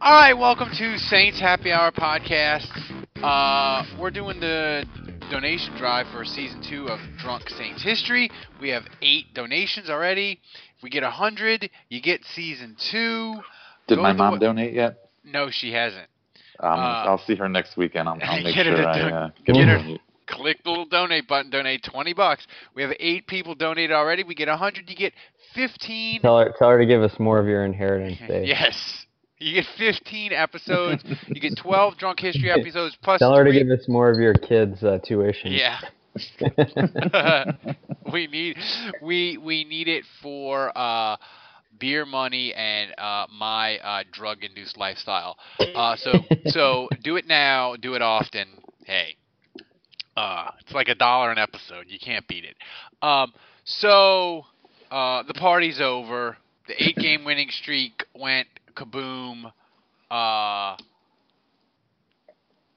All right, welcome to Saints Happy Hour podcast. Uh, we're doing the donation drive for season two of Drunk Saints History. We have eight donations already. If we get a hundred, you get season two. Did Go my mom what- donate yet? No, she hasn't. Um, Uh, I'll see her next weekend. I'll, I'll make Get her sure to I do- uh, get her her- Click the little donate button. Donate twenty bucks. We have eight people donated already. We get a hundred. You get fifteen. Tell her, tell her to give us more of your inheritance, Dave. Yes. You get 15 episodes. you get 12 drunk history episodes plus Tell her to give us more of your kids' uh, tuition. Yeah. we need we we need it for uh beer money and uh my uh drug induced lifestyle. Uh so so do it now, do it often. Hey. Uh it's like a dollar an episode. You can't beat it. Um so uh the party's over. The 8 game winning streak went kaboom. Uh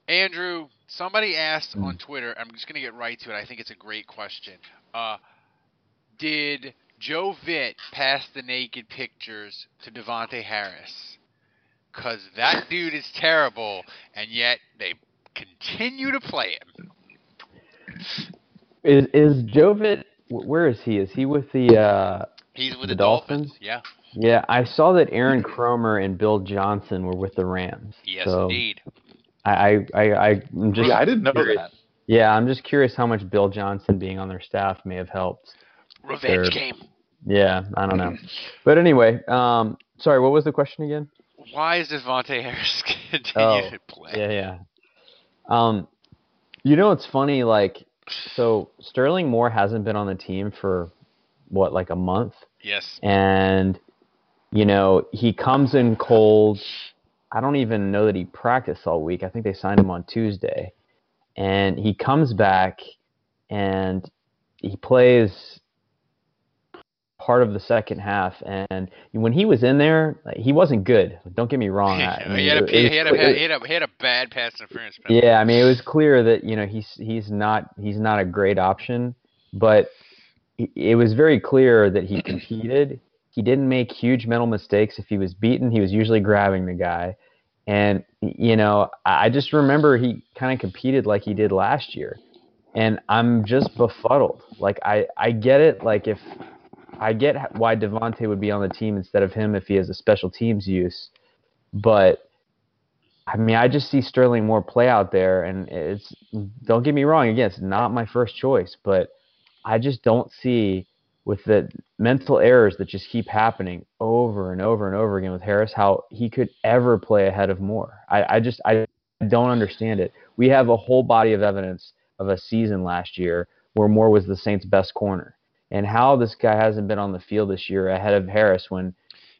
Andrew, somebody asked on Twitter. I'm just gonna get right to it. I think it's a great question. Uh, did Joe Vitt pass the naked pictures to Devonte Harris? Cause that dude is terrible, and yet they continue to play him. Is is Joe Vitt? Where is he? Is he with the? uh He's with The the, Dolphins. Dolphins? Yeah. Yeah, I saw that Aaron Kromer and Bill Johnson were with the Rams. Yes, so indeed. I, I, I, I'm just. Yeah, I didn't know curious. that. Yeah, I'm just curious how much Bill Johnson being on their staff may have helped. Revenge Sure. game. Yeah, I don't know. But anyway, um, sorry, what was the question again? Why is Devonte Harris continue Oh, to play? Yeah, yeah. Um, you know, it's funny. Like, so Sterling Moore hasn't been on the team for what, like a month, Yes. and you know he comes in cold. I don't even know that he practiced all week. I think they signed him on Tuesday, and he comes back and he plays part of the second half. And when he was in there, like, he wasn't good. Don't get me wrong. I- I mean, he, had a, he, had a, he, had a, he had a bad pass interference penalty. yeah, I mean, it was clear that you know he's he's not he's not a great option, but it was very clear that he competed. He didn't make huge mental mistakes. If he was beaten, he was usually grabbing the guy, and you know, I just remember he kind of competed like he did last year, and I'm just befuddled. Like I I get it. Like if I get why Devontae would be on the team instead of him if he has a special teams use, but I mean, I just see Sterling Moore play out there, and it's don't get me wrong. Again, it's not my first choice, but I just don't see with the mental errors that just keep happening over and over and over again with Harris how he could ever play ahead of Moore. I, I just I don't understand it. We have a whole body of evidence of a season last year where Moore was the Saints' best corner, and how this guy hasn't been on the field this year ahead of Harris when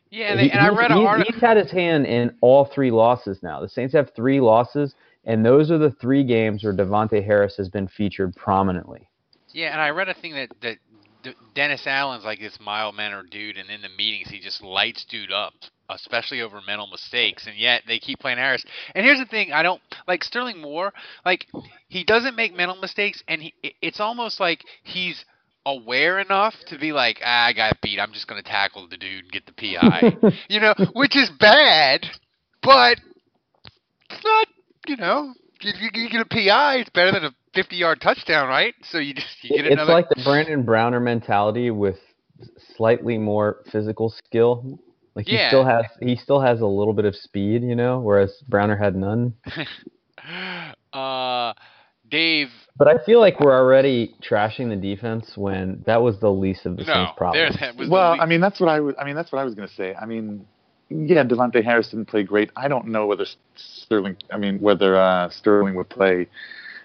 Yeah, and, they, and I read an article. He's had his hand in all three losses now. The Saints have three losses, and those are the three games where Devontae Harris has been featured prominently. Yeah, and I read a thing that that D- Dennis Allen's like this mild mannered dude, and in the meetings he just lights dude up, especially over mental mistakes, and yet they keep playing Harris. And here's the thing: I don't like Sterling Moore. Like he doesn't make mental mistakes, and he it's almost like he's aware enough to be like, ah, I got beat. I'm just gonna tackle the dude and get the PI. you know, which is bad. but it's not. You know, you, you, you get a PI. It's better than a 50-yard touchdown, right? So you just you get it's another. like the Brandon Browner mentality with slightly more physical skill. Like he Yeah. still has he still has a little bit of speed, you know, whereas Browner had none. uh, Dave. But I feel like we're already trashing the defense when that was the least of the No, Saints' problems. well, the I mean that's what I was. I mean that's what I was going to say. I mean, yeah, Devontae Harris didn't play great. I don't know whether Sterling. I mean whether uh, Sterling would play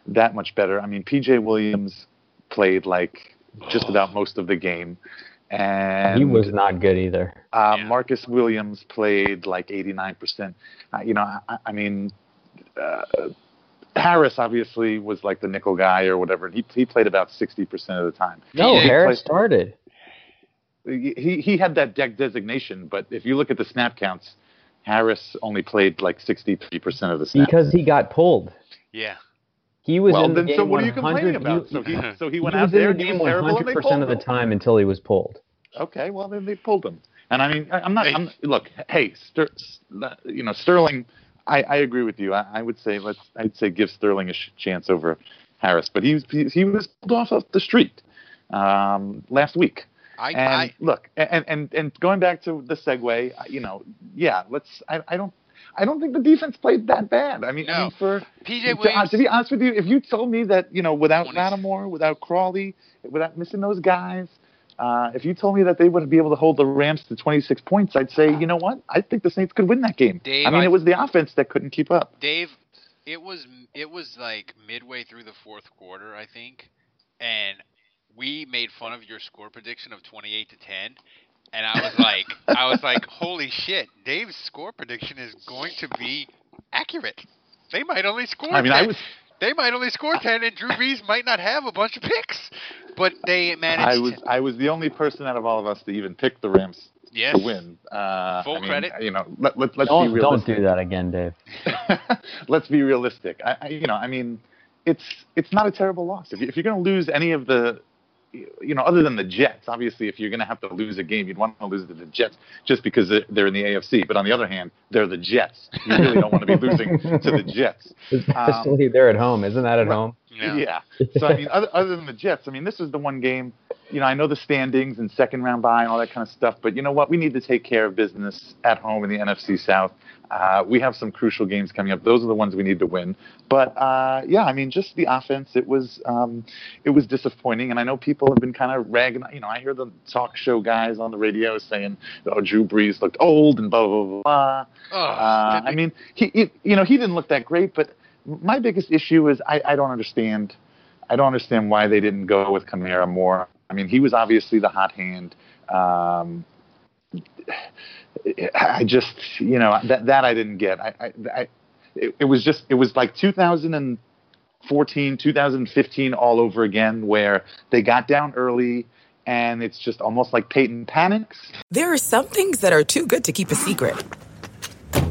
that much better. I mean, PJ Williams played like just about most of the game, and he was not good either. Uh, Yeah. Marcus Williams played like 89%. Uh, you know, I, I mean, uh, Harris obviously was like the nickel guy or whatever. He he played about 60% of the time. No, PJ Harris played- started. He he had that deck designation, but if you look at the snap counts, Harris only played like 63% of the snaps. Because he got pulled. yeah. He was well, in the game so what are you complaining 100 about? So he so he he went was out in there the and he game was and they 100% pulled of the him. time until he was pulled. Okay, well then they pulled him, and I mean I, I'm not. I'm, look, hey, Ster, you know Sterling. I, I agree with you. I, I would say let's. I'd say give Sterling a sh- chance over Harris, but he was he, he was pulled off of the street um, last week. I, And I look, and, and and going back to the segue, you know, yeah, let's. I, I don't. I don't think the defense played that bad. I mean, I mean for PJ to, Williams. to be honest with you, if you told me that you know without Twenty- Lattimore, without Crawley, without missing those guys, uh, if you told me that they wouldn't be able to hold the Rams to 26 points, I'd say, you know what? I think the Saints could win that game. Dave, I mean, I- it was the offense that couldn't keep up. Dave, it was it was like midway through the fourth quarter, I think, and we made fun of your score prediction of twenty eight to ten, and I was like, I was like, holy shit, Dave's score prediction is going to be accurate. They might only score. I mean, 10. I was They might only score ten, and Drew Brees might not have a bunch of picks, but they managed. I was to, I was the only person out of all of us to even pick the Rams yes. to win. Uh, Full I mean, credit. You know, let, let, let's Don't be don't do that again, Dave. let's be realistic. I, I, you know, I mean, it's it's not a terrible loss. If, you, if you're going to lose any of the, you know, other than the Jets, obviously, if you're going to have to lose a game, you'd want to lose to the Jets just because they're- in the AFC. But on the other hand, they're the Jets. You really don't want to be losing to the Jets. Especially um, they're at home. Isn't that at right. home? Yeah. Yeah. So I mean, other, other than the Jets, I mean, this is the one game. You know, I know the standings and second round bye and all that kind of stuff, but you know what? We need to take care of business at home in the NFC South. Uh, we have some crucial games coming up. Those are the ones we need to win. But uh, yeah, I mean, just the offense. It was um, it was disappointing, and I know people have been kind of ragging. You know, I hear the talk show guys on the radio saying, "Oh, Drew Brees looked old," and blah blah blah. blah. Oh, Uh, I mean, he, he, you know, he didn't look that great, but my biggest issue is I, I don't understand. I don't understand why they didn't go with Kamara more. I mean, he was obviously the hot hand. Um, I just, you know, that that I didn't get. I, I, I it, it was just, it was like 2014, 2015 all over again, where they got down early, and it's just almost like Payton panics. There are some things that are too good to keep a secret.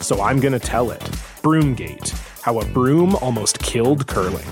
so I'm going to tell it. Broomgate How a Broom Almost Killed Curling.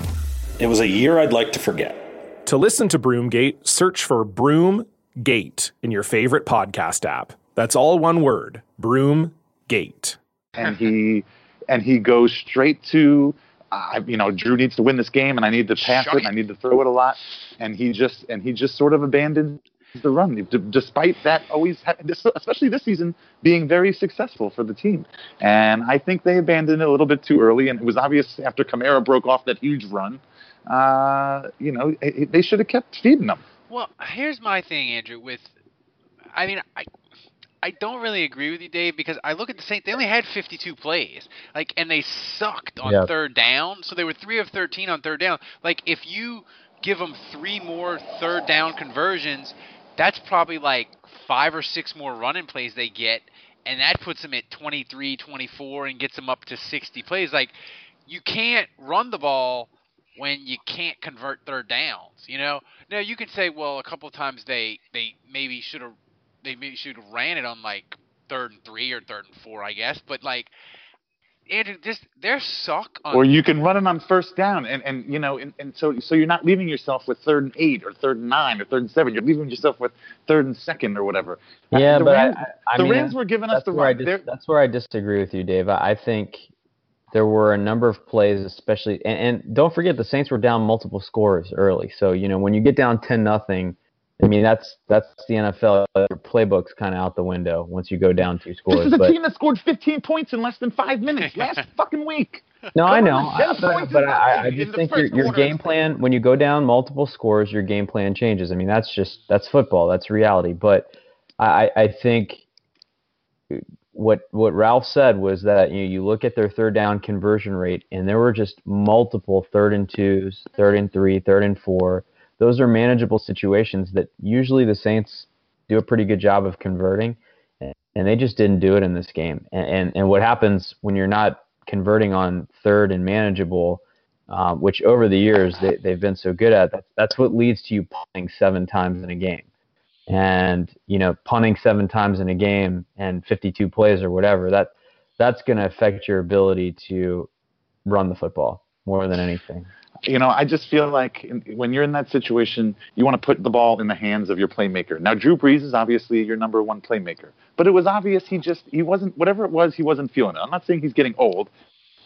It was a year I'd like to forget. To listen to Broomgate, search for Broomgate in your favorite podcast app. That's all one word Broomgate. and he and he goes straight to I, you know, Drew needs to win this game, and I need to pass Shut it, and I need to throw it a lot, and he just and he just sort of abandoned the run, d- despite that always, ha- this- especially this season, being very successful for the team. And I think they abandoned it a little bit too early, and it was obvious after Kamara broke off that huge run. Uh, you know, it, it- they should have kept feeding them. Well, here's my thing, Andrew. With, I mean, I, I don't really agree with you, Dave, because I look at the Saints. They only had 52 plays, like, and they sucked on Yeah. third down. So they were three of 13 on third down. Like, if you give them three more third down conversions, that's probably like five or six more running plays they get, and that puts them at 23, 24, and gets them up to 60 plays. Like, you can't run the ball when you can't convert third downs. You know, now you can say, well, a couple of times they they maybe should have they maybe should have ran it on like third and three or third and four, I guess. But like, Andrew, just they're suck on. Or you can run it on first down, and, and you know, and, and so so you're not leaving yourself with third and eight or third and nine or third and seven. You're leaving yourself with third and second or whatever. Yeah, the but Rams, I, I, I the mean, Rams were giving us that's the where I run. dis- that's where I disagree with you, Dave. I, I think there were a number of plays, especially, and, and don't forget the Saints were down multiple scores early. So you know when you get down ten nothing, I mean that's that's the NFL. Your playbook's kind of out the window once you go down two This is a but team that scored 15 points in less than five minutes last fucking week. no, I know, I- but, but I, I just think your your game plan when you go down multiple scores, your game plan changes. I mean that's just that's football. That's reality. But I I think what what Ralph said was that you know, you look at their third down conversion rate, and there were just multiple third and twos, third and three, third and four. Those are manageable situations that usually the Saints do a pretty good job of converting, and they just didn't do it in this game. And and, and what happens when you're not converting on third and manageable, um, which over the years they, they've been so good at, that's, that's what leads to you punting seven times in a game and you know punting seven times in a game and 52 plays or whatever that that's going to affect your ability to run the football more than anything You know, I just feel like in, when you're in that situation, you want to put the ball in the hands of your playmaker. Now, Drew Brees is obviously your number one playmaker, but it was obvious he just he wasn't whatever it was he wasn't feeling it. I'm not saying he's getting old.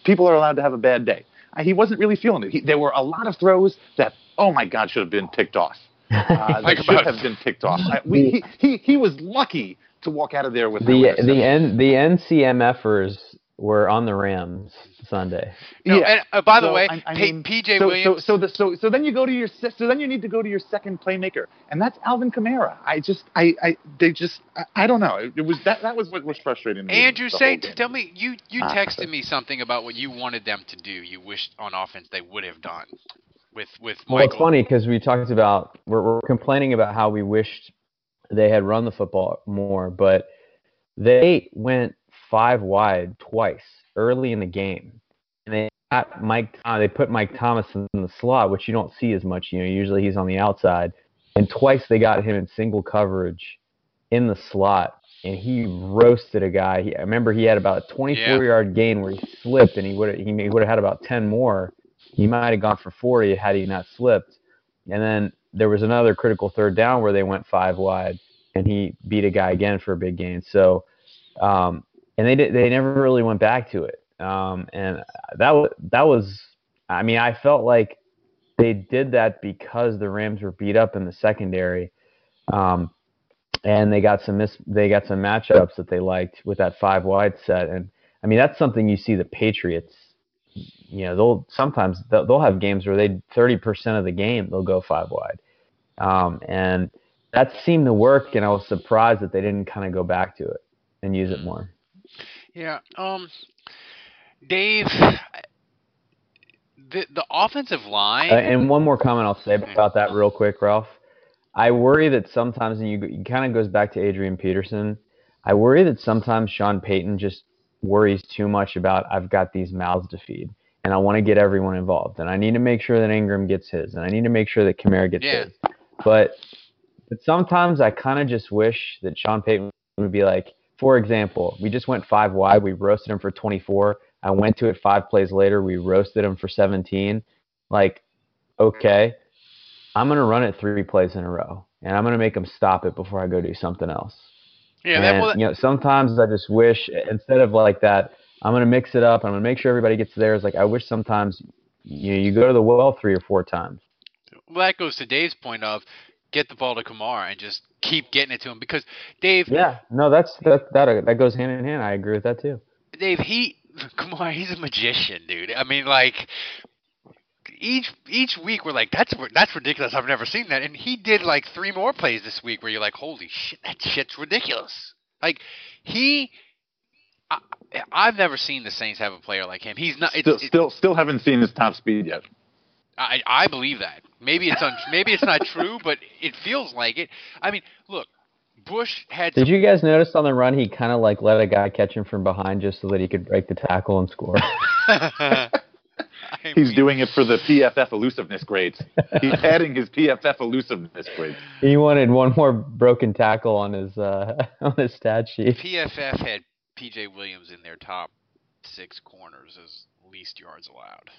People are allowed to have a bad day. Uh, He wasn't really feeling it. He, there were a lot of throws that, oh my God, should have been picked off. Uh, Like that should have been picked off. I, we, he, he he was lucky to walk out of there with the the N, the NCMFers were on the Rams Sunday No, and uh, by the So, way, I- I P- mean, PJ so, Williams. So, so, the, so, so then you go to your so then you need to go to your second playmaker, and that's Alvin Kamara. I just, I, I, they just, I, I don't know. It, it was that that was what was frustrating me. Andrew the whole tell me, you you Ah. texted me something about what you wanted them to do. You wished on offense they would have done with with well it's funny because we talked about we're, we're complaining about how we wished they had run the football more but they went five wide twice early in the game. And they got Mike uh, they put Mike Thomas in the slot which you don't see as much you know usually he's on the outside. And twice they got him in single coverage in the slot and he roasted a guy. He, I remember he had about a 24 Yeah. yard gain where he slipped and he would he would have had about 10 more. He might have gone for 40 had he not slipped. And then there was another critical third down where they went five wide and he beat a guy again for a big gain. So um, and they did, they never really went back to it. Um, and that was that was I mean I felt like they did that because the Rams were beat up in the secondary, um, and they got some mis- they got some matchups that they liked with that five wide set. And I mean that's something you see the Patriots. You know they'll sometimes they'll, they'll have games where they thirty percent of the game they'll go five wide, um, and that seemed to work. And I was surprised that they didn't kind of go back to it and use it more. Yeah. Um, Dave, the the offensive line. Uh, and one more comment I'll say about that real quick, Ralph. I worry that sometimes, and you it kind of goes back to Adrian Peterson. I worry that sometimes Sean Payton just worries too much about I've got these mouths to feed, and I want to get everyone involved, and I need to make sure that Ingram gets his, and I need to make sure that Kamara gets Yeah. his. But but sometimes I kind of just wish that Sean Payton would be like, for example, we just went five wide, we roasted him for 24. I went to it five plays later, we roasted him for 17. Like, okay, I'm gonna run it three plays in a row, and I'm gonna make him stop it before I go do something else. yeah, that, And, well, you know, sometimes I just wish instead of like that, I'm gonna mix it up. I'm gonna make sure everybody gets theirs. Like I wish sometimes you you go to the well three or four times. Well, that goes to Dave's point of get the ball to Kamara and just keep getting it to him because Dave. Yeah, no, that's that that that goes hand in hand. I agree with that too. Dave, he Kamara, he's a magician, dude. I mean, like each each week we're like, that's that's ridiculous. I've never seen that, and he did like three more plays this week where you're like, holy shit, that shit's ridiculous. Like he. I, I've never seen the Saints have a player like him. He's not. Still, it's, still, still haven't seen his top speed yet. I I believe that. Maybe it's un, maybe it's not true, but it feels like it. I mean, look, Bush had. Did you guys notice on the run he kind of like let a guy catch him from behind just so that he could break the tackle and score? He's mean, doing it for the PFF elusiveness grades. He's adding his PFF elusiveness grades. He wanted one more broken tackle on his uh, on his stat sheet. PFF had PJ Williams in their top six corners as least yards allowed.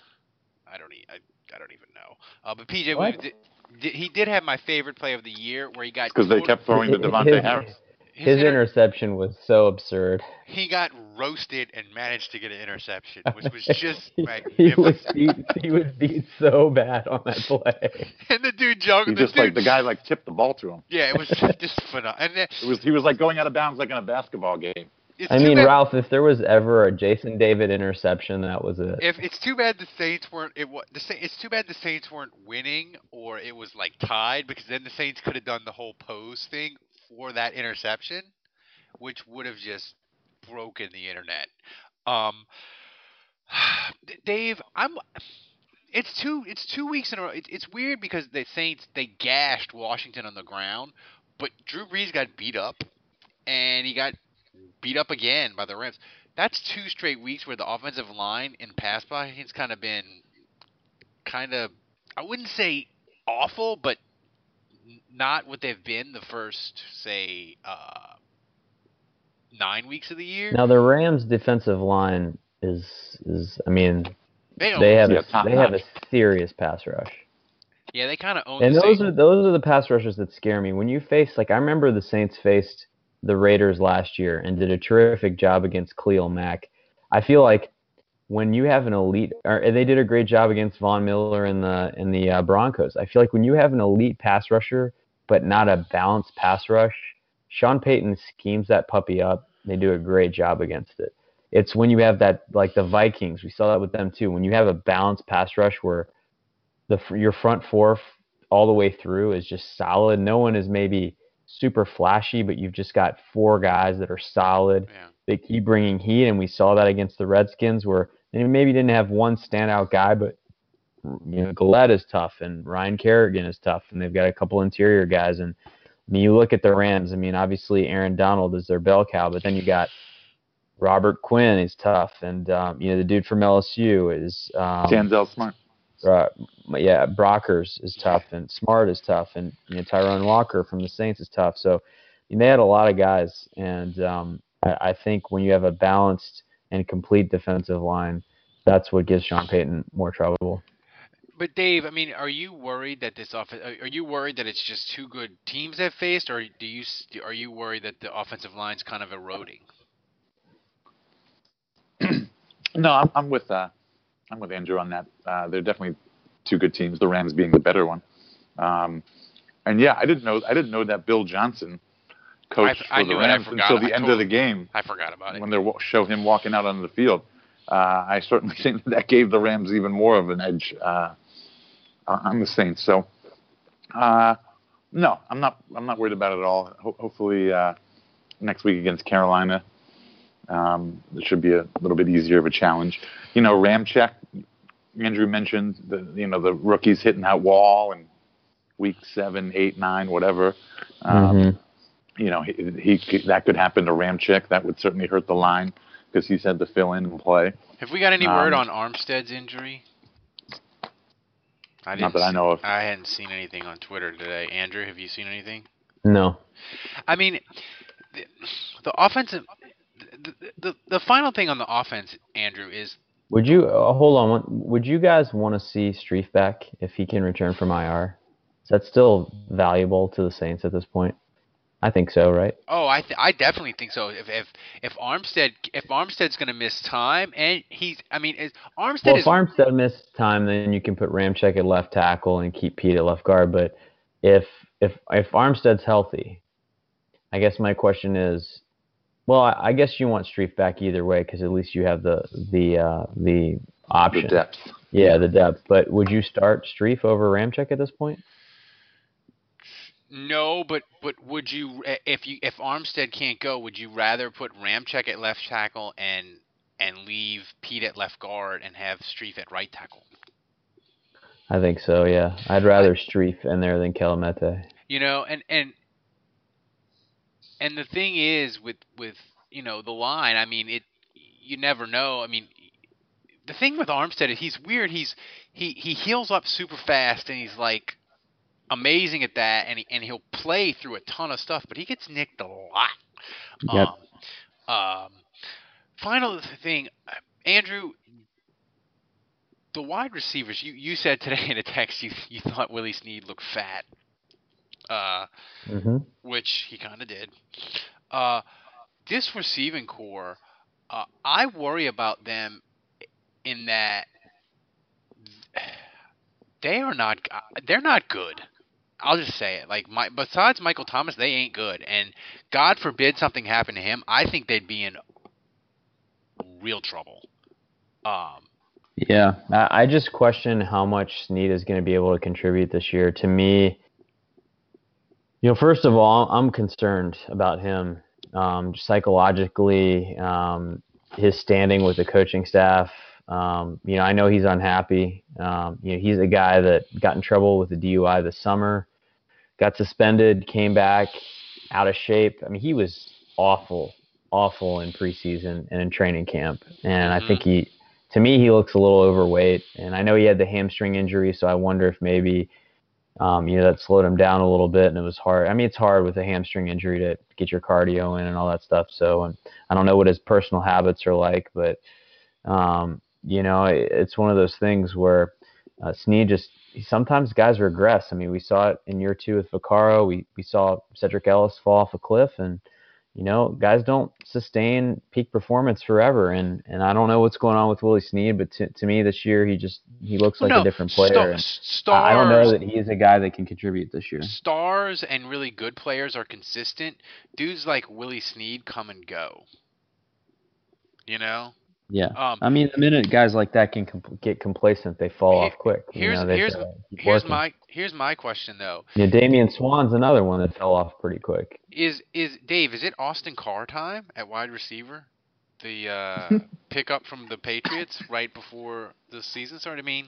I don't e- I, I don't even know. Uh, but PJ Williams, did, did, he did have my favorite play of the year where he got because they kept throwing the Davontae Harris. His, his inter- interception was so absurd. He got roasted and managed to get an interception, which was just he, like he was beat. He was beat so bad on that play. and the dude jumped. He just dude, like the guy like tipped the ball to him. Yeah, it was just phenomenal. And then, it was he was like going out of bounds like in a basketball game. It's I mean, bad. Ralph, if there was ever a Jason David interception, that was it. If it's too bad the Saints weren't it was the it's too bad the Saints weren't winning or it was like tied because then the Saints could have done the whole pose thing for that interception, which would have just broken the internet. Um, Dave, I'm. It's two. It's two weeks in a row. It, it's weird because the Saints they gashed Washington on the ground, but Drew Brees got beat up, and he got beat up again by the Rams. That's two straight weeks where the offensive line in pass blocking has kind of been kind of I wouldn't say awful, but not what they've been the first say uh, nine weeks of the year. Now the Rams' defensive line is is I mean they, they have yeah, a, they have a serious pass rush. Yeah, they kind of own. And the those Saints. are those are the pass rushers that scare me. When you face like I remember the Saints faced the Raiders last year and did a terrific job against Khalil Mack. I feel like when you have an elite, or they did a great job against Von Miller and the and the uh, Broncos. I feel like when you have an elite pass rusher but not a balanced pass rush, Sean Payton schemes that puppy up. They do a great job against it. It's when you have that like the Vikings. We saw that with them too. When you have a balanced pass rush where the your front four all the way through is just solid. No one is maybe super flashy, but you've just got four guys that are solid. Yeah. They keep bringing heat, and we saw that against the Redskins, where they maybe didn't have one standout guy, but you know, Galette is tough, and Ryan Kerrigan is tough, and they've got a couple interior guys. And I mean, you look at the Rams. I mean, obviously Aaron Donald is their bell cow, but then you got Robert Quinn is tough, and um, you know the dude from LSU is um, Tanzel Smart. Uh, yeah, Brockers is tough and Smart is tough, and you know Tyrunn Walker from the Saints is tough. So you know, they had a lot of guys, and um, I, I think when you have a balanced and complete defensive line, that's what gives Sean Payton more trouble. But Dave, I mean, are you worried that this offense? Are you worried that it's just two good teams they've faced, or do you are you worried that the offensive line's kind of eroding? no, I'm, I'm with uh, I'm with Andrew on that. Uh, they're definitely two good teams. The Rams being the better one. Um, and yeah, I didn't know I didn't know that Bill Johnson coached I, I for the. I Rams until the I end totally, of the game I forgot about it. when they show him walking out onto the field. Uh, I certainly think that gave the Rams even more of an edge uh, on the Saints. So, uh, no, I'm not. I'm not worried about it at all. Ho- hopefully, uh, next week against Carolina, um, it should be a little bit easier of a challenge. You know, Ramczyk. Andrew mentioned the you know the rookies hitting that wall and week seven, eight, nine, whatever. Um, Mm-hmm. You know, he, he that could happen to Ramczyk. That would certainly hurt the line because he's had to fill in and play. Have we got any word Um, on Armstead's injury? I Not didn't that I know of. I hadn't seen anything on Twitter today. Andrew, have you seen anything? No. I mean, the, the offensive, the, the the final thing on the offense, Andrew, is Would you uh, hold on? Would you guys want to see Strief back if he can return from IR? Is that still valuable to the Saints at this point? I think so, right? Oh, I th- I definitely think so. If if if Armstead if Armstead's going to miss time and he's I mean is, Armstead well, is if Armstead missed time, then you can put Ramczyk at left tackle and keep Peat at left guard. But if if if Armstead's healthy, I guess my question is, well, I, I guess you want Strief back either way because at least you have the the uh, the option. The depth. Yeah, the depth. But would you start Strief over Ramczyk at this point? No, but but would you if you if Armstead can't go, would you rather put Ramczyk at left tackle and and leave Peat at left guard and have Strief at right tackle? I think so. Yeah, I'd rather Strief in there than Kelemete. You know, and and and the thing is with with you know the line. I mean, it you never know. I mean, the thing with Armstead is he's weird. He's he he heals up super fast and he's like amazing at that, and he, and he'll play through a ton of stuff, but he gets nicked a lot. Yep. Um, um, final thing, Andrew, the wide receivers. You you said today in a text you you thought Willie Snead looked fat, uh, mm-hmm. which he kind of did. Uh, this receiving corps, uh, I worry about them in that they are not they're not good. I'll just say it. Like my besides Michael Thomas, they ain't good. And God forbid something happened to him, I think they'd be in real trouble. Um, yeah, I, I just question how much Snead is going to be able to contribute this year. To me, you know, first of all, I'm concerned about him um, psychologically, um, his standing with the coaching staff. Um, you know, I know he's unhappy. Um, you know, he's a guy that got in trouble with the DUI this summer, got suspended, came back out of shape. I mean, he was awful, awful in preseason and in training camp. And I think he, to me, he looks a little overweight. And I know he had the hamstring injury, so I wonder if maybe, um, you know, that slowed him down a little bit. And it was hard. I mean, it's hard with a hamstring injury to get your cardio in and all that stuff. So, and I don't know what his personal habits are like, but, um, you know, it's one of those things where uh, Snead just sometimes guys regress. I mean, we saw it in year two with Vaccaro. We we saw Sedrick Ellis fall off a cliff, and you know, guys don't sustain peak performance forever. And and I don't know what's going on with Willie Snead, but to, to me this year he just he looks like no, a different player. Stars, I don't know that he's a guy that can contribute this year. Stars and really good players are consistent. Dudes like Willie Snead come and go. You know. Yeah, Um, I mean, the minute guys like that can com- get complacent, they fall Here- off quick. You Here's know, they here's gotta keep here's my here's my question though. Yeah, Damian Swann's another one that fell off pretty quick. Is is Dave? Is it Austin Carr time at wide receiver? The uh, pickup from the Patriots right before the season started. I mean,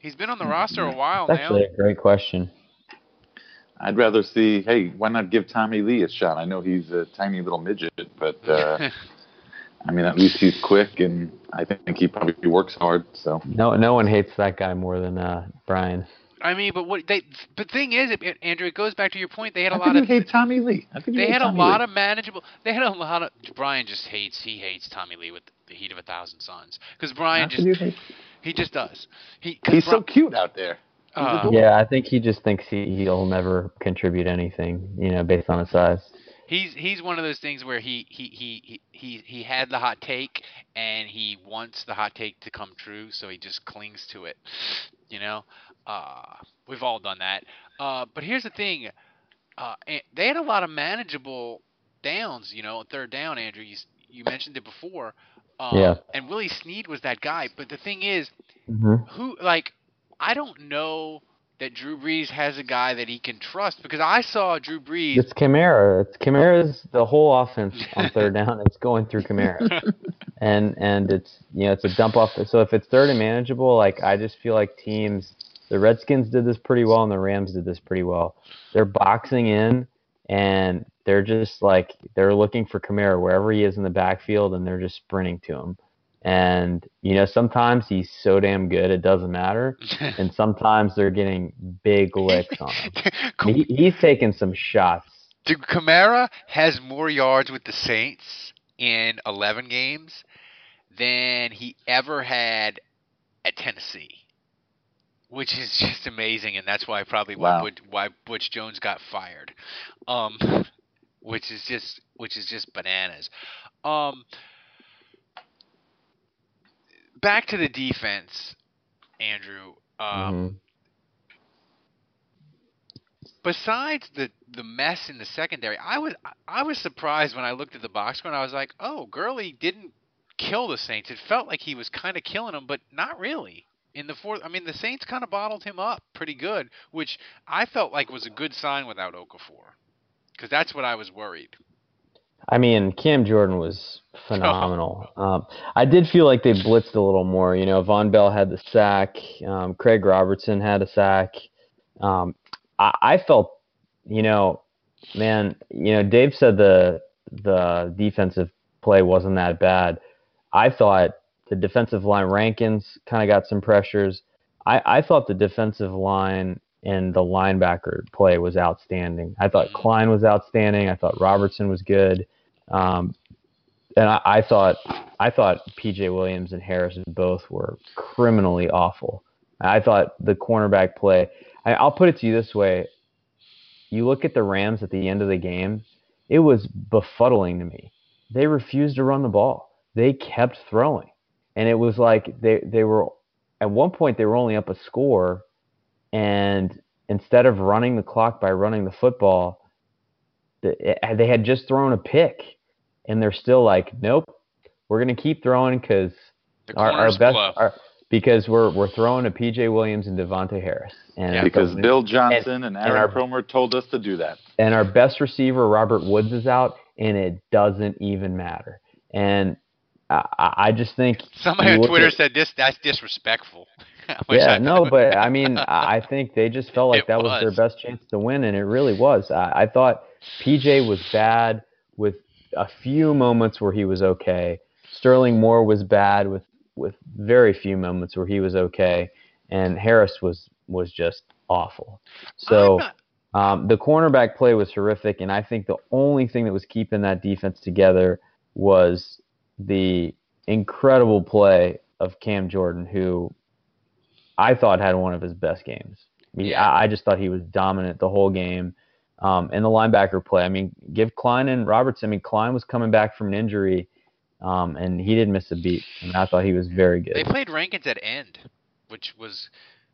he's been on the roster a while That's now. actually a great question. I'd rather see, hey, why not give Tommylee a shot? I know he's a tiny little midget, but uh, I mean, at least he's quick, and I think he probably works hard. So No, no one hates that guy more than uh, Brian. I mean, but what they? But thing is, it, Andrew, it goes back to your point. They had a How lot of hate Tommylee? How could they hate had a lot Lee? of manageable. They had a lot of. Brian just hates. He hates Tommylee with the heat of a thousand suns because Brian How just hate? he just does. He 'cause He's Bri- so cute out there. Uh. Yeah, I think he just thinks he he'll never contribute anything, you know, based on his size. He's he's one of those things where he he, he, he, he had the hot take and he wants the hot take to come true, so he just clings to it. You know, uh, we've all done that. Uh, but here's the thing: uh, they had a lot of manageable downs. You know, third down, Andrew. You you mentioned it before. Um, Yeah. And Willie Snead was that guy. But the thing is, hmm who like I don't know that Drew Brees has a guy that he can trust because I saw Drew Brees. It's Kamara. It's Kamara's the whole offense on third down. It's going through Kamara, and and it's you know it's a dump off. So if it's third and manageable, like I just feel like teams, the Redskins did this pretty well, and the Rams did this pretty well. They're boxing in, and they're just like they're looking for Kamara wherever he is in the backfield, and they're just sprinting to him. And you know sometimes he's so damn good it doesn't matter, and sometimes they're getting big licks on him. He, he's taking some shots. Dude, Kamara has more yards with the Saints in 11 games than he ever had at Tennessee, which is just amazing, and that's why probably why Wow. Butch, why Butch Jones got fired. Um, which is just which is just bananas. Um, back to the defense, Andrew. Um, Mhm. besides the the mess in the secondary, I was I was surprised when I looked at the box score and I was like, oh, Gurley didn't kill the Saints. It felt like he was kind of killing them, but not really. In the fourth, I mean, the Saints kind of bottled him up pretty good, which I felt like was a good sign without Okafor, because that's what I was worried. I mean, Cam Jordan was phenomenal. Um, I did feel like they blitzed a little more. You know, Vonn Bell had the sack. Um, Craig Robertson had a sack. Um, I, I felt, you know, man, you know, Dave said the the defensive play wasn't that bad. I thought the defensive line Rankins kind of got some pressures. I, I thought the defensive line and the linebacker play was outstanding. I thought Klein was outstanding. I thought Robertson was good. Um, and I, I thought I thought PJ Williams and Harrison both were criminally awful. I thought the cornerback play. I, I'll put it to you this way: you look at the Rams at the end of the game, it was befuddling to me. They refused to run the ball. They kept throwing, and it was like they they were at one point they were only up a score, and instead of running the clock by running the football, the- they had just thrown a pick, and they're still like, nope, we're gonna keep throwing because our, our best our, because we're we're throwing to PJ Williams and Devonte Harris, and because and- Bill Johnson and, and Aaron our- Kromer told us to do that. and our best receiver Robert Woods is out, and it doesn't even matter. And I, I I just think Somebody on Twitter at- said this that's disrespectful. Yeah, no, but I mean, I I think they just felt like It that was. was. their best chance to win, and it really was. I, I thought PJ was bad with a few moments where he was okay. Sterling Moore was bad with with very few moments where he was okay, and Harris was was just awful. So um, the cornerback play was horrific, and I think the only thing that was keeping that defense together was the incredible play of Cam Jordan, who I thought had one of his best games. Mean, I, I just thought he was dominant the whole game. Um, and the linebacker play, I mean, give Klein and Robertson. I mean, Klein was coming back from an injury, um, and he didn't miss a beat. And I thought he was very good. They played Rankins at end, which was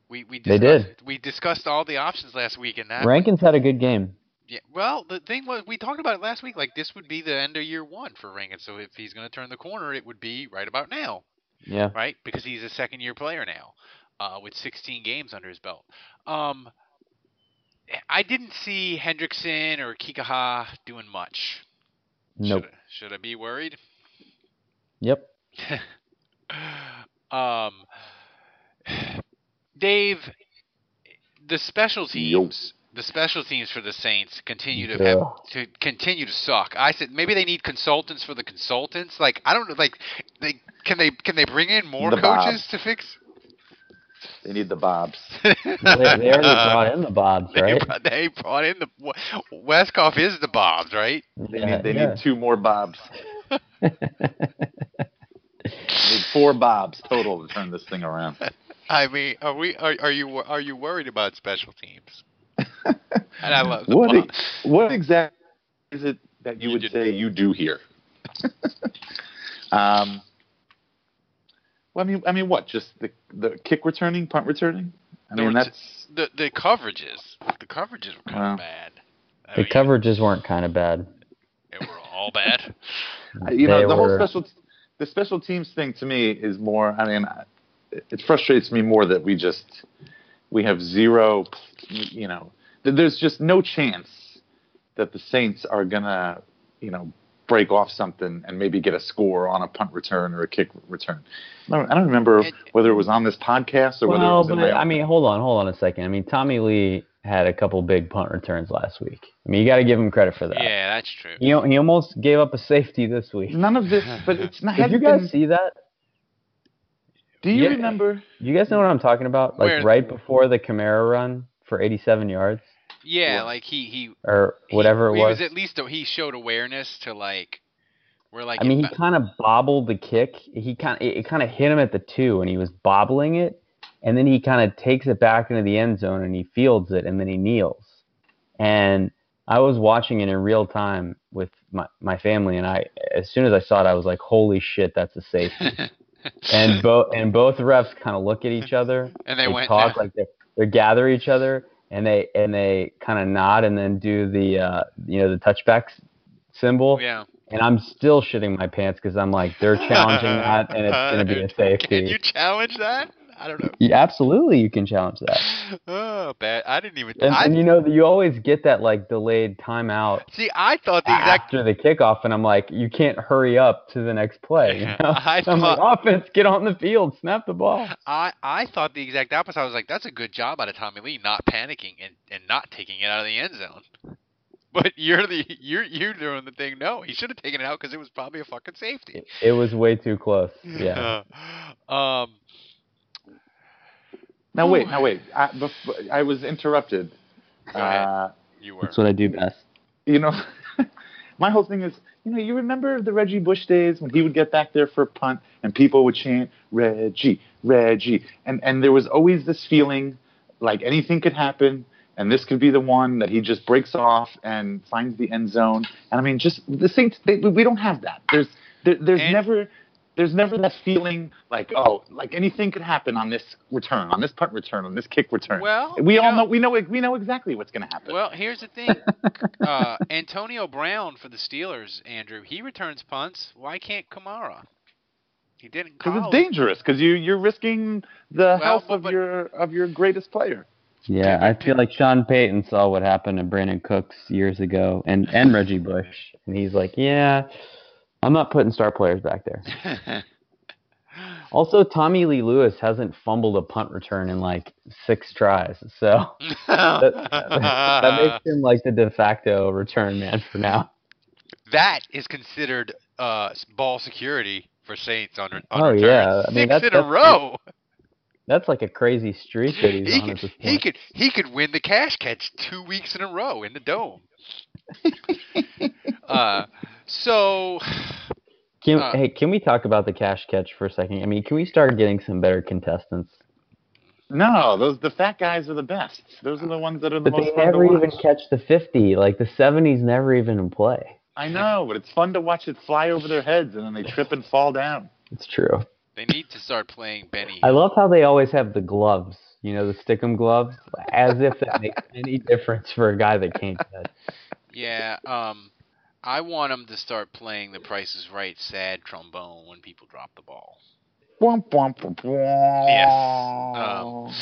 we we They did. we discussed all the options last week and that Rankins had a good game. Yeah, well, the thing was, we talked about it last week. Like this would be the end of year one for Rankins. So if he's going to turn the corner, it would be right about now, Yeah. right? Because he's a second year player now, uh, with 16 games under his belt. Um, I didn't see Hendrickson or Kikaha doing much. Nope. Should I be worried? Yep. Um, Dave, the special teams, the special teams for the Saints continue to have to continue to suck. I said maybe they need consultants for the consultants. Like I don't know, like they can they can they bring in more The coaches Bobs. to fix? They need the Bobs. they, they already brought in the Bobs, They right? brought, they brought in the Westhoff is the Bobs, right? They Yeah, need they yeah. need two more Bobs. Need four Bobs total to turn this thing around. I mean, are we are, are you are you worried about special teams? and I love the What Bobs. what exactly is it that you would say you do here? um, well, I mean, I mean, what? Just the the kick returning, punt returning? I No, mean, it's- that's the the coverages. The coverages were kind Wow. of bad. The coverages weren't kind of bad. They were all bad. You know They the whole special the special teams thing to me is more. I mean, it frustrates me more that we just we have zero. You know, th- there's just no chance that the Saints are gonna you know break off something and maybe get a score on a punt return or a kick return. I don't, I don't remember whether it was on this podcast or whether it was in but my I mean, hold on, hold on a second. I mean, Tommylee had a couple big punt returns last week. I mean, you got to give him credit for that. Yeah, that's true. He, he almost gave up a safety this week. None of this, but it's not. Did you guys been- see that? Do you Yeah. remember? You guys know what I'm talking about? Like Where- right before the Kamara run for 87 yards Yeah, like he he or whatever he it was. was at least he showed awareness to like we're like I mean, he in kind of bobbled the kick. He kind of it, it kind of hit him at the two, and he was bobbling it, and then he kind of takes it back into the end zone and he fields it, and then he kneels. And I was watching it in real time with my, my family, and I as soon as I saw it, I was like, "Holy shit, that's a safety!" and both and both refs kind of look at each other And they went, talk like they they gather each other and they and they kind of nod and then do the uh, you know the touchback symbol. Yeah. And I'm still shitting my pants because I'm like they're challenging that and it's gonna be a safety. Can you challenge that? I don't know. Yeah, absolutely, you can challenge that. Oh, bad. I didn't even. And, I, and you know, you always get that like delayed timeout see, I thought the exact. after the kickoff, and I'm like, you can't hurry up to the next play. You know? I I'm like, offense, get on the field, snap the ball. I, I thought the exact opposite. I was like, that's a good job out of Tommylee not panicking and, and not taking it out of the end zone. But you're the you're you're doing the thing. No, he should have taken it out because it was probably a fucking safety. It was way too close. Yeah. um. Now wait, now wait. I, before, I was interrupted. Uh, you were. That's what I do best. you know, my whole thing is, you know, you remember the Reggie Bush days when he would get back there for a punt and people would chant Reggie, Reggie, and and there was always this feeling like anything could happen, and this could be the one that he just breaks off and finds the end zone. And I mean, just the Saints, they, we don't have that. There's there, there's never. There's never that feeling like oh like anything could happen on this return on this punt return on this kick return. Well, we all know- know we know we know exactly what's going to happen. Well, here's the thing. uh, Antonio Brown for the Steelers, Andrew. He returns punts. Why can't Kamara? He didn't Because it's dangerous. Because you you're risking the Well, health but- of your of your greatest player. Yeah, I feel like Sean Payton saw what happened to Brandin Cooks years ago and, and Reggie Bush. And he's like, yeah, I'm not putting star players back there. Also, Tommylee Lewis hasn't fumbled a punt return in like six tries. So that, that makes him like the de facto return man for now. That is considered uh, ball security for Saints on, on Oh, returns. yeah. I mean, Six that's- in a row. That's like a crazy streak that he's He on could, he could he could win the cash catch two weeks in a row in the dome. uh, so Can, uh, hey, can we talk about the cash catch for a second? I mean, can we start getting some better contestants? No, those the fat guys are the best. Those are the ones that are the But most they fun to never even watch. catch the 50. Like the 70's never even in play. I know, but it's fun to watch it fly over their heads and then they trip and fall down. It's true. they need to start playing Benny. I love how they always have the gloves. You know, the stickum gloves, as if that makes any difference for a guy that can't catch. Yeah, um, I want him to start playing The Price is Right sad trombone when people drop the ball. Womp, womp, womp, womp. Yes. Um,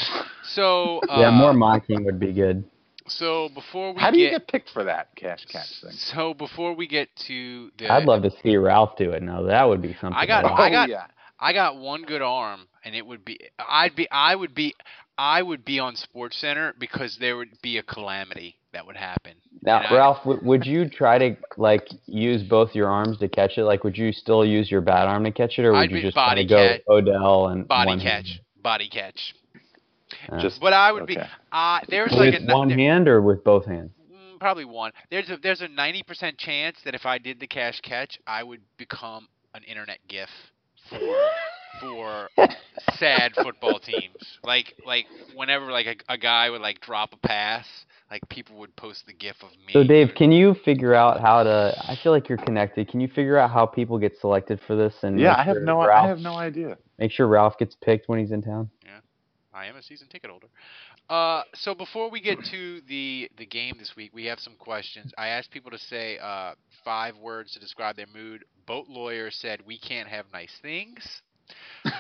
so uh, yeah, more mocking would be good. So before we How do you get, get picked for that cash catch thing? so before we get to the I'd love to see Ralph do it. Now that would be something. I got. I got Oh, yeah. I got one good arm and it would be I'd be I would be I would be on Sports Center because there would be a calamity that would happen. Now, And Ralph, w- would you try to like use both your arms to catch it? Like, would you still use your bad arm to catch it, or would I'd you just body go catch- Odell and body one catch, hand? body catch. Uh, Just But I would be uh there's like a one there- hand or with both hands? Mm, probably one. There's a there's a ninety percent chance that if I did the cash catch, I would become an internet gif for for sad football teams. Like like whenever like a, a guy would like drop a pass, like people would post the gif of me. So, Dave, can you figure out how to? I feel like you're connected. Can you figure out how people get selected for this? And Yeah, I have sure no Ralph, I have no idea. Make sure Ralph gets picked when he's in town. Yeah, I am a season ticket holder. Uh, so before we get to the the game this week, we have some questions. I asked people to say uh, five words to describe their mood. Boat lawyer said we can't have nice things.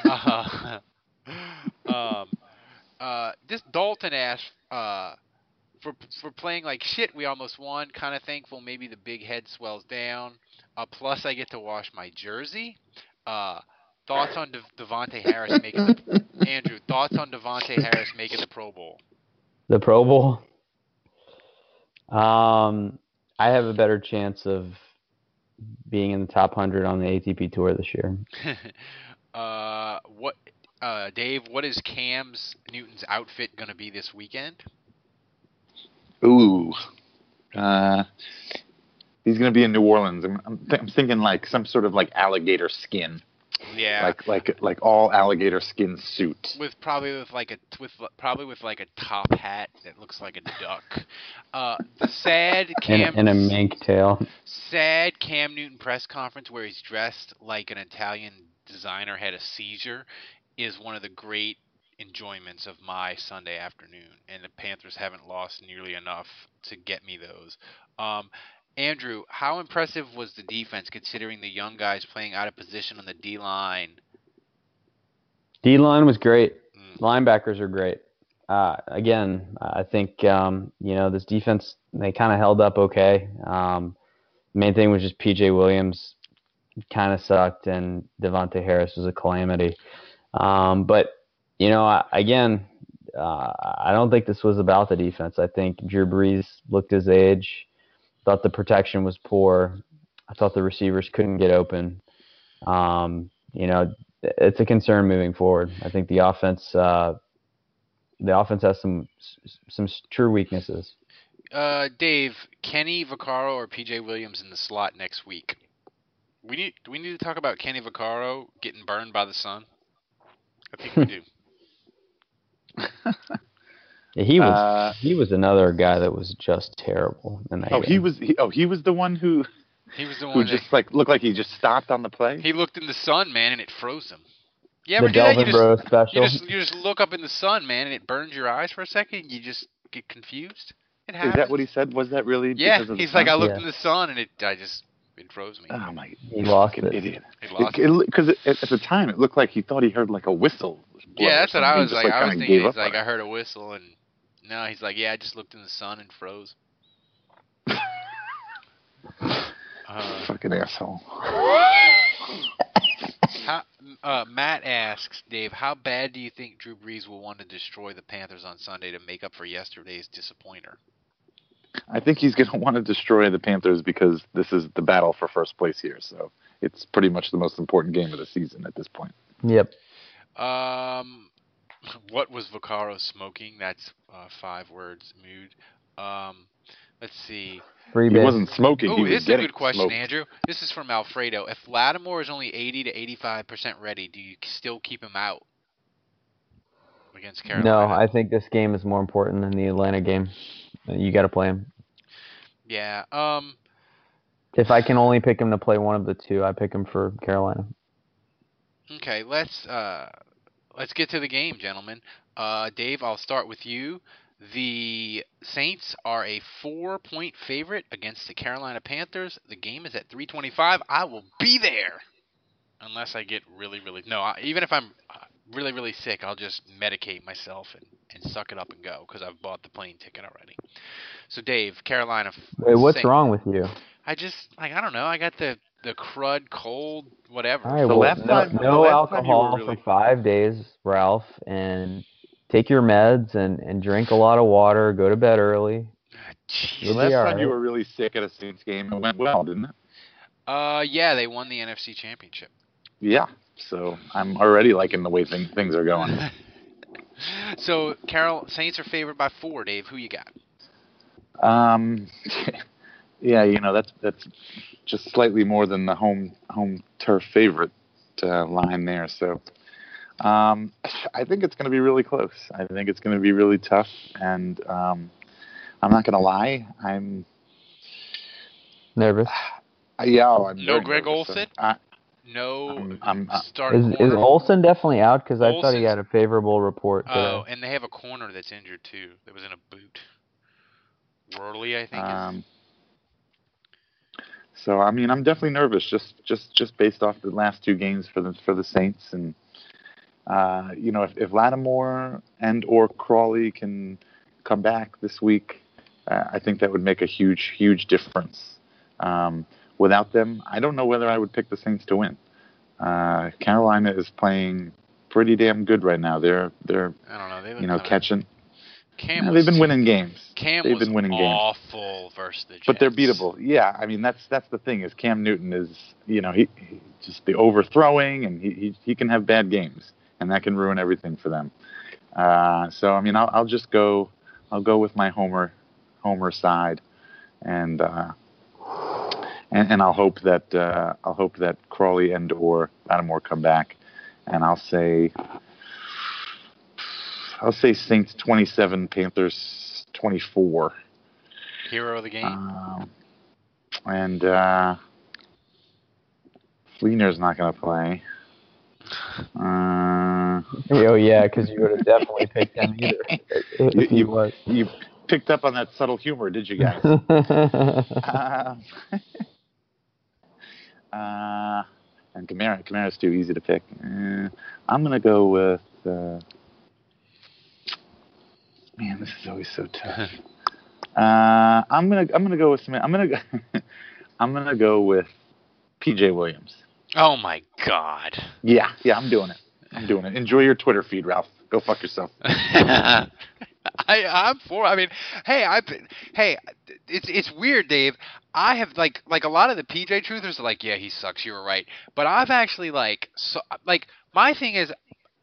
Uh, um, uh, this Dalton asked uh, for for playing like shit. We almost won. Kind of thankful. Maybe the big head swells down. Uh, plus, I get to wash my jersey. Uh, thoughts on De- De'Vante Harris making the Andrew? Thoughts on De'Vante Harris making the Pro Bowl? The Pro Bowl. Um, I have a better chance of being in the top hundred on the ATP tour this year. uh, what, uh, Dave? What is Cam's Newton's outfit gonna be this weekend? Ooh. Uh, he's going to be in New Orleans. I'm, I'm, th- I'm thinking like some sort of like alligator skin. Yeah. Like like like all alligator skin suit. with probably with like a with probably with like a top hat that looks like a duck. Uh, the sad And, Cam and a mink tail. sad Cam Newton press conference where he's dressed like an Italian designer had a seizure is one of the great enjoyments of my Sunday afternoon, and the Panthers haven't lost nearly enough to get me those. Um, Andrew, how impressive was the defense considering the young guys playing out of position on the D line? D line was great. Mm. Linebackers are great. Uh, again, I think um, you know this defense they kind of held up okay. Um, main thing was just PJ Williams kind of sucked, and De'Vante Harris was a calamity. Um, but you know, I, again, uh, I don't think this was about the defense. I think Drew Brees looked his age, thought the protection was poor. I thought the receivers couldn't get open. Um, you know, it's a concern moving forward. I think the offense, uh, the offense has some some true weaknesses. Uh, Dave, Kenny Vaccaro or PJ Williams in the slot next week? We need. Do we need to talk about Kenny Vaccaro getting burned by the sun? I think we do. Yeah, he was Uh, he was another guy that was just terrible. In that Oh, he was. He, oh, he was the one who He was the one who one just like looked like he just stopped on the play. he looked in the sun, man, and it froze him. You The ever do that? You Delvin Bro just, special. you just you just look up in the sun, man, and it burns your eyes for a second. And You just get confused. It Is happens. Is that what he said? Was that really? yeah, because of the he's like, I looked Yeah. in the sun, and it I just it froze me. Oh my He lost fucking it. idiot! He lost Because at the time it looked like he thought he heard like a whistle. Yeah, that's what I was just, like. I was thinking, he's like. I heard a whistle, and no, he's like, yeah, I just looked in the sun and froze. Uh, Fucking asshole. how, uh, Matt asks, Dave, how bad do you think Drew Brees will want to destroy the Panthers on Sunday to make up for yesterday's disappointer? I think he's going to want to destroy the Panthers because this is the battle for first place here. So it's pretty much the most important game of the season at this point. Yep. Um, what was Vaccaro smoking? That's uh, five words. Mood. Um, let's see. Free He wasn't smoking. Oh, this is a good question, smoked. Andrew. This is from Alfredo. If Lattimore is only 80 to 85 percent ready, do you still keep him out against Carolina? No, I think this game is more important than the Atlanta game. You got to play him. Yeah. Um. If I can only pick him to play one of the two, I pick him for Carolina. Okay. Let's uh, let's get to the game, gentlemen. Uh, Dave, I'll start with you. The Saints are a four-point favorite against the Carolina Panthers. The game is at 3:25. I will be there, unless I get really, really no. I, even if I'm uh, really, really sick, I'll just medicate myself and, and suck it up and go because I've bought the plane ticket already. So, Dave, Carolina. Wait, what's Saints- wrong with you? I just like I don't know. I got the the crud, cold, whatever. All right, The well, last no, time- no last time alcohol really- for five days, Ralph, and take your meds and, and drink a lot of water. Go to bed early. Jeez. The You'll last be all time you were really sick at a Saints game, it went well, didn't it? Uh, yeah, they won the NFC Championship. Yeah. So I'm already liking the way thing, things are going. so, Carol, Saints are favored by four. Dave, who you got? Um, yeah, you know that's that's just slightly more than the home home turf favorite uh, line there. So um, I think it's going to be really close. I think it's going to be really tough, and um, I'm not going to lie. I'm Nervous. yeah. I'm No Greg nervous. Olsen? I, No I'm, I'm, uh, start Is, is. Olsen definitely out? Because I thought he had a favorable report today. Oh, and they have a corner that's injured too. That was in a boot. Worley, I think. Um, so I mean, I'm definitely nervous just just just based off the last two games for the for the Saints, and uh, you know, if, if Lattimore and or Crawley can come back this week, uh, I think that would make a huge huge difference. Um, without them, I don't know whether I would pick the Saints to win. Uh, Carolina is playing pretty damn good right now. They're they're I don't know. They you know catching. Cam was, they've been winning games. Cam they've was been winning games. awful versus the Jets. But they're beatable. Yeah, I mean that's that's the thing is Cam Newton is you know he, he just the overthrowing and he, he he can have bad games and that can ruin everything for them. Uh, so I mean I'll I'll just go I'll go with my homer homer side and uh, and, and I'll hope that uh, I'll hope that Crawley and or Lattimore come back, and I'll say I'll say Saints 27, Panthers 24. Hero of the game. Um, and uh, Fleener's not going to play. Uh, oh yeah, because you would have definitely picked him either. if you, he you, was. you picked up on that subtle humor, did you guys? um, uh, and Kamara, Kamara's too easy to pick. Uh, I'm gonna go with. Uh, man, this is always so tough. Uh, I'm gonna I'm gonna go with some. I'm gonna go, I'm gonna go with PJ Williams. Oh my God. Yeah, yeah, I'm doing it. I'm doing it. Enjoy your Twitter feed, Ralph. Go fuck yourself. I I'm for. I mean, hey, been. Hey, it's it's weird, Dave. I have like like a lot of the PJ truthers are like, yeah, he sucks. You were right. But I've actually like so like my thing is,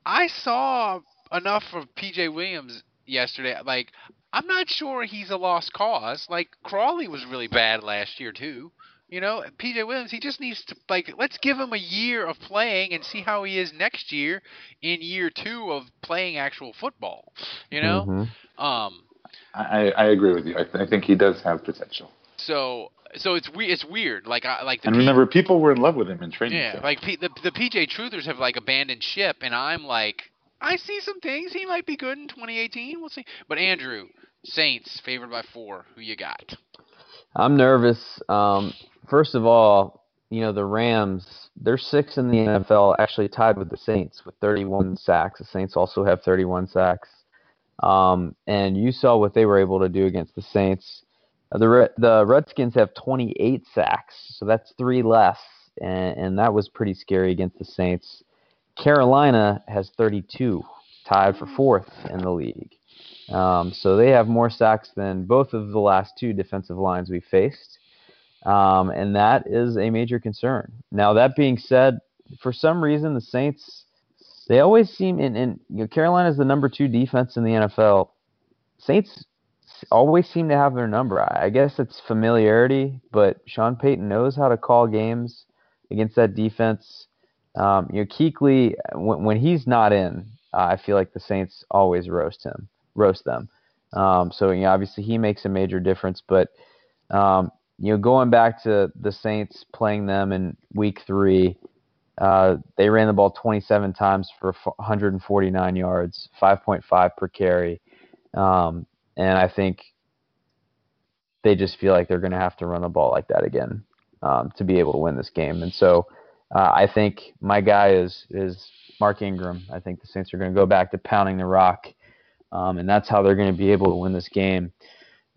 I saw enough of PJ Williams yesterday. Like, I'm not sure he's a lost cause. Like Crawley was really bad last year too. You know, PJ Williams, he just needs to like let's give him a year of playing and see how he is next year in year two of playing actual football. You know, Mhm. um, I, I agree with you. I, th- I think he does have potential. so so it's we it's weird. Like I like the And P- remember, people were in love with him in training yeah, camp. like P, the the PJ Truthers have like abandoned ship, and I'm like, I see some things. He might be good in 2018. We'll see. But Andrew, Saints favored by four. Who you got? I'm nervous. Um, first of all, you know the Rams. They're six in the NFL, actually tied with the Saints with 31 sacks. The Saints also have 31 sacks. Um, and you saw what they were able to do against the Saints. Uh, The the Redskins have 28 sacks, so that's three less, and, and that was pretty scary against the Saints. Carolina has 32, tied for fourth in the league. Um, so they have more sacks than both of the last two defensive lines we faced. Um, and that is a major concern. Now, that being said, for some reason, the Saints, they always seem, in, and you know, Carolina is the number two defense in the NFL. Saints always seem to have their number. I I guess it's familiarity, but Sean Payton knows how to call games against that defense. Um, you know, Kuechly, when, when he's not in, uh, I feel like the Saints always roast him, roast them. Um, so you know, obviously he makes a major difference, but um, you know, going back to the Saints playing them in Week Three, uh, they ran the ball 27 times for 149 yards, 5.5 per carry, um, and I think they just feel like they're going to have to run the ball like that again um, to be able to win this game. And so uh, I think my guy is is Mark Ingram. I think the Saints are going to go back to pounding the rock, um, and that's how they're going to be able to win this game.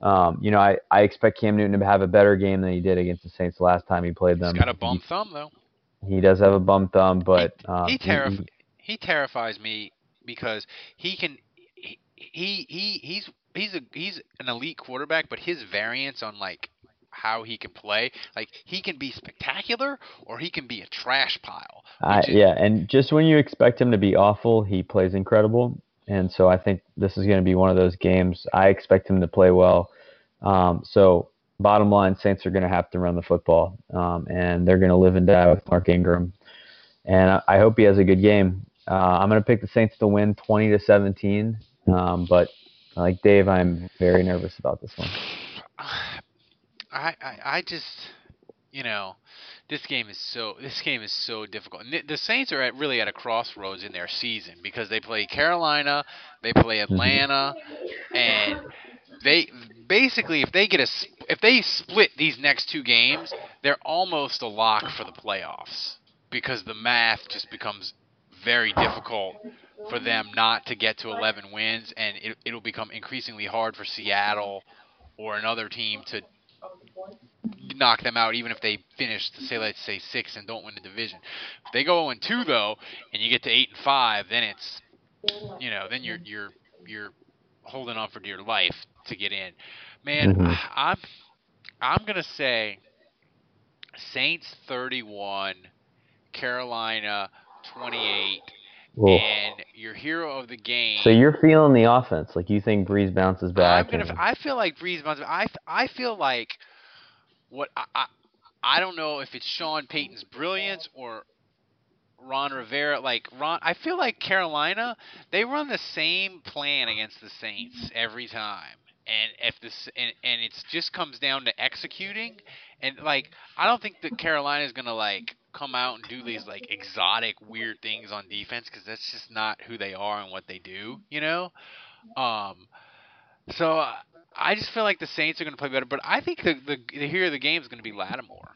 Um, you know, I, I expect Cam Newton to have a better game than he did against the Saints the last time he played them. He's got a bum thumb though. He, he does have a bum thumb, but um, He terrif- he terrifies me because he can he, he he he's he's a he's an elite quarterback, but his variance on like how he can play, like he can be spectacular or he can be a trash pile. I, yeah, and just when you expect him to be awful, he plays incredible. And so I think this is going to be one of those games. I expect him to play well. Um, so bottom line, Saints are going to have to run the football, um, and they're going to live and die with Mark Ingram. And I, I hope he has a good game. Uh, I'm going to pick the Saints to win 20 to 17. Um, but like Dave, I'm very nervous about this one. I, I I just you know this game is so this game is so difficult. And the- the Saints are at really at a crossroads in their season because they play Carolina, they play mm-hmm. Atlanta, and they basically if they get a if they split these next two games, they're almost a lock for the playoffs because the math just becomes very difficult for them not to get to 11 wins and it, it'll become increasingly hard for Seattle or another team to knock them out even if they finish say let's say six and don't win the division. If they go 0 2 though and you get to eight and five, then it's you know, then you're you're you're holding on for dear life to get in. Man, Mhm. I'm I'm gonna say Saints 31, Carolina 28, Whoa. and your hero of the game. So you're feeling the offense, like you think Brees bounces back. I'm gonna. and- I feel like Brees bounces. I I feel like what I, I I don't know if it's Sean Payton's brilliance or Ron Rivera. Like Ron, I feel like Carolina they run the same plan against the Saints every time, and if this and, and it just comes down to executing. And like I don't think that Carolina is gonna like come out and do these like exotic weird things on defense because that's just not who they are and what they do. You know. Um. So. I just feel like the Saints are going to play better, but I think the the, the hero of the game is going to be Lattimore.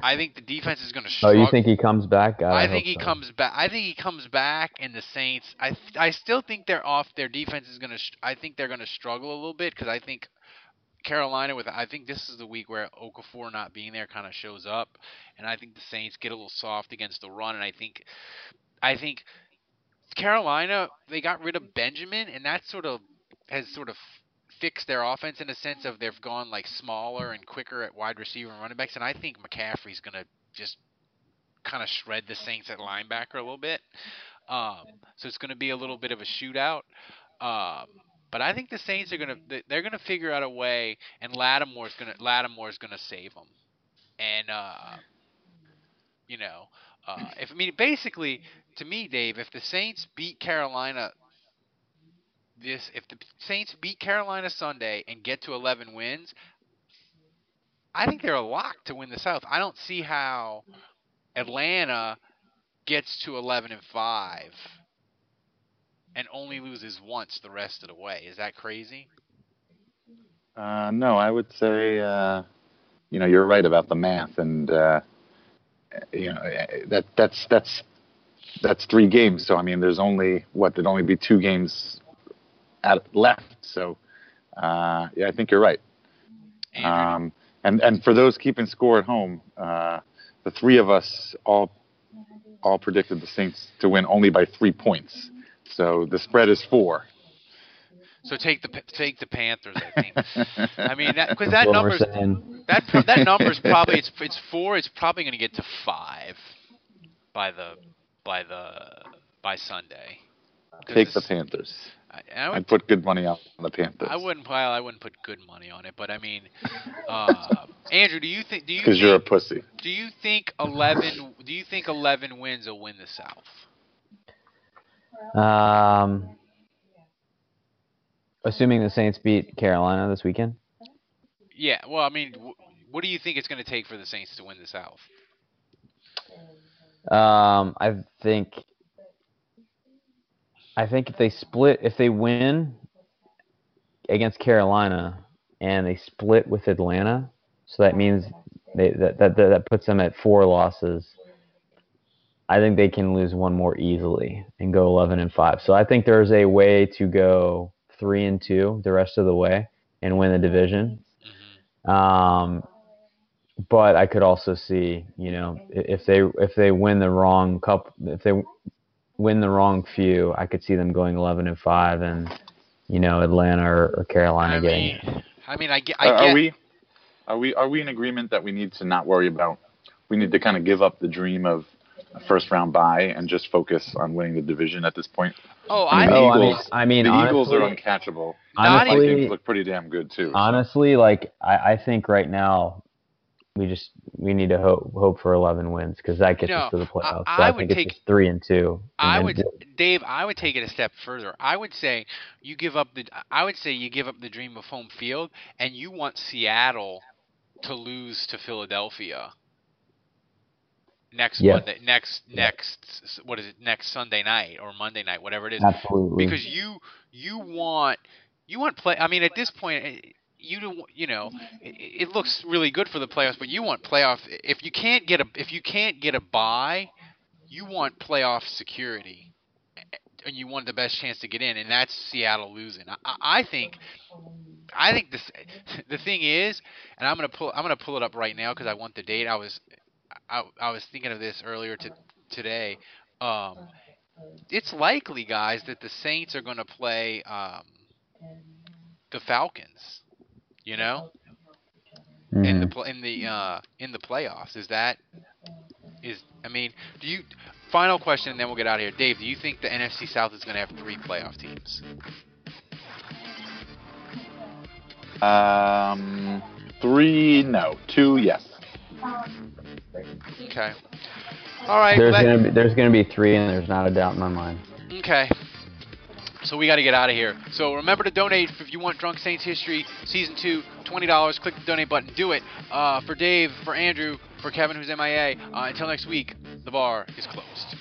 I think the defense is going to Oh, you think he comes back? God, I, I think he so. comes back. I think he comes back, and the Saints. I I still think they're off. Their defense is going to. I think they're going to struggle a little bit because I think Carolina with. I think this is the week where Okafor not being there kind of shows up, and I think the Saints get a little soft against the run, and I think, I think Carolina they got rid of Benjamin, and that sort of has sort of fixed their offense in a sense of they've gone like smaller and quicker at wide receiver and running backs, and I think McCaffrey's gonna just kind of shred the Saints at linebacker a little bit. Um, so it's gonna be a little bit of a shootout. Um, but I think the Saints are gonna they- they're gonna figure out a way, and Lattimore's gonna Lattimore's gonna save them. And uh, you know, uh, if I mean basically to me, Dave, if the Saints beat Carolina this if the Saints beat Carolina Sunday and get to 11 wins, I think they're a lock to win the South. I don't see how Atlanta gets to 11 and 5 and only loses once the rest of the way. Is that crazy? Uh, no, I would say, uh, you know, you're right about the math, and uh, you know that that's that's that's three games. So I mean, there's only what there'd only be two games at, left. So uh, yeah, I think you're right. Um, and and for those keeping score at home, uh, the three of us all all predicted the Saints to win only by three points. So the spread is four. So take the take the Panthers. I think. I mean, because that That's what we're number's saying. that that number's probably it's it's four. It's probably going to get to five by the by the by Sunday. Take the Panthers. I, I would I'd put good money on the Panthers I wouldn't. pile. I wouldn't put good money on it, but I mean, uh, Andrew, do you think? Do you? Because you're a pussy. do you think eleven? Do you think eleven wins will win the South? Um, assuming the Saints beat Carolina this weekend. Yeah. Well, I mean, wh- what do you think it's going to take for the Saints to win the South? Um, I think. I think if they split, if they win against Carolina and they split with Atlanta, so that means they that that that puts them at four losses. I think they can lose one more easily and go 11 and 5. So I think there's a way to go 3 and 2 the rest of the way and win the division. Um, but I could also see, you know, if they if they win the wrong cup, if they win the wrong few, I could see them going 11 and 5 and you know, Atlanta or, or Carolina I getting mean, I mean, I get. I Are, get are we are we are we in agreement that we need to not worry about? We need to kind of give up the dream of a first round bye and just focus on winning the division at this point. Oh, I mean, I the Oh, I mean- Eagles. I mean, the Eagles are uncatchable. Not honestly, Vikings look pretty damn good too. honestly, like I, I think right now we just we need to hope hope for 11 wins because that gets No, us to the playoffs. I- so I I, would think take- three and two. and I would, Dave. I would take it a step further. I would say you give up the. I would say you give up the dream of home field, and you want Seattle to lose to Philadelphia next Yes. Monday, next next what is it? Next Sunday night or Monday night, whatever it is. Absolutely. Because you you want you want play. I mean, at this point. Eh, You don't, you know, it, it looks really good for the playoffs, but you want playoff. If you can't get a, if you can't get a bye, you want playoff security, and you want the best chance to get in, and that's Seattle losing. I, I I think, I think this, the thing is, and I'm gonna pull, I'm gonna pull it up right now because I want the date. I was, I, I was thinking of this earlier to, today. Um, it's likely, guys, that the Saints are gonna play um, the Falcons. You know, in the Mhm. in the uh, in the playoffs. Is that is I mean, do you final question and then we'll get out of here. Dave, do you think the NFC South is going to have three playoff teams? Um, three, no, two, yes. Okay. All right. There's gonna be there's gonna be three, and there's not a doubt in my mind. Okay. So we got to get out of here. So remember to donate if you want Drunk Saints History Season 2, $20. Click the donate button. Do it. Uh, for Dave, for Andrew, for Kevin, who's MIA. Uh, until next week, the bar is closed.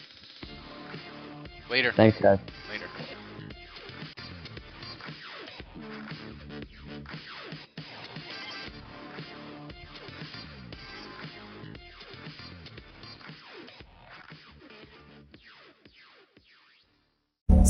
Later. Thanks, guys. Later.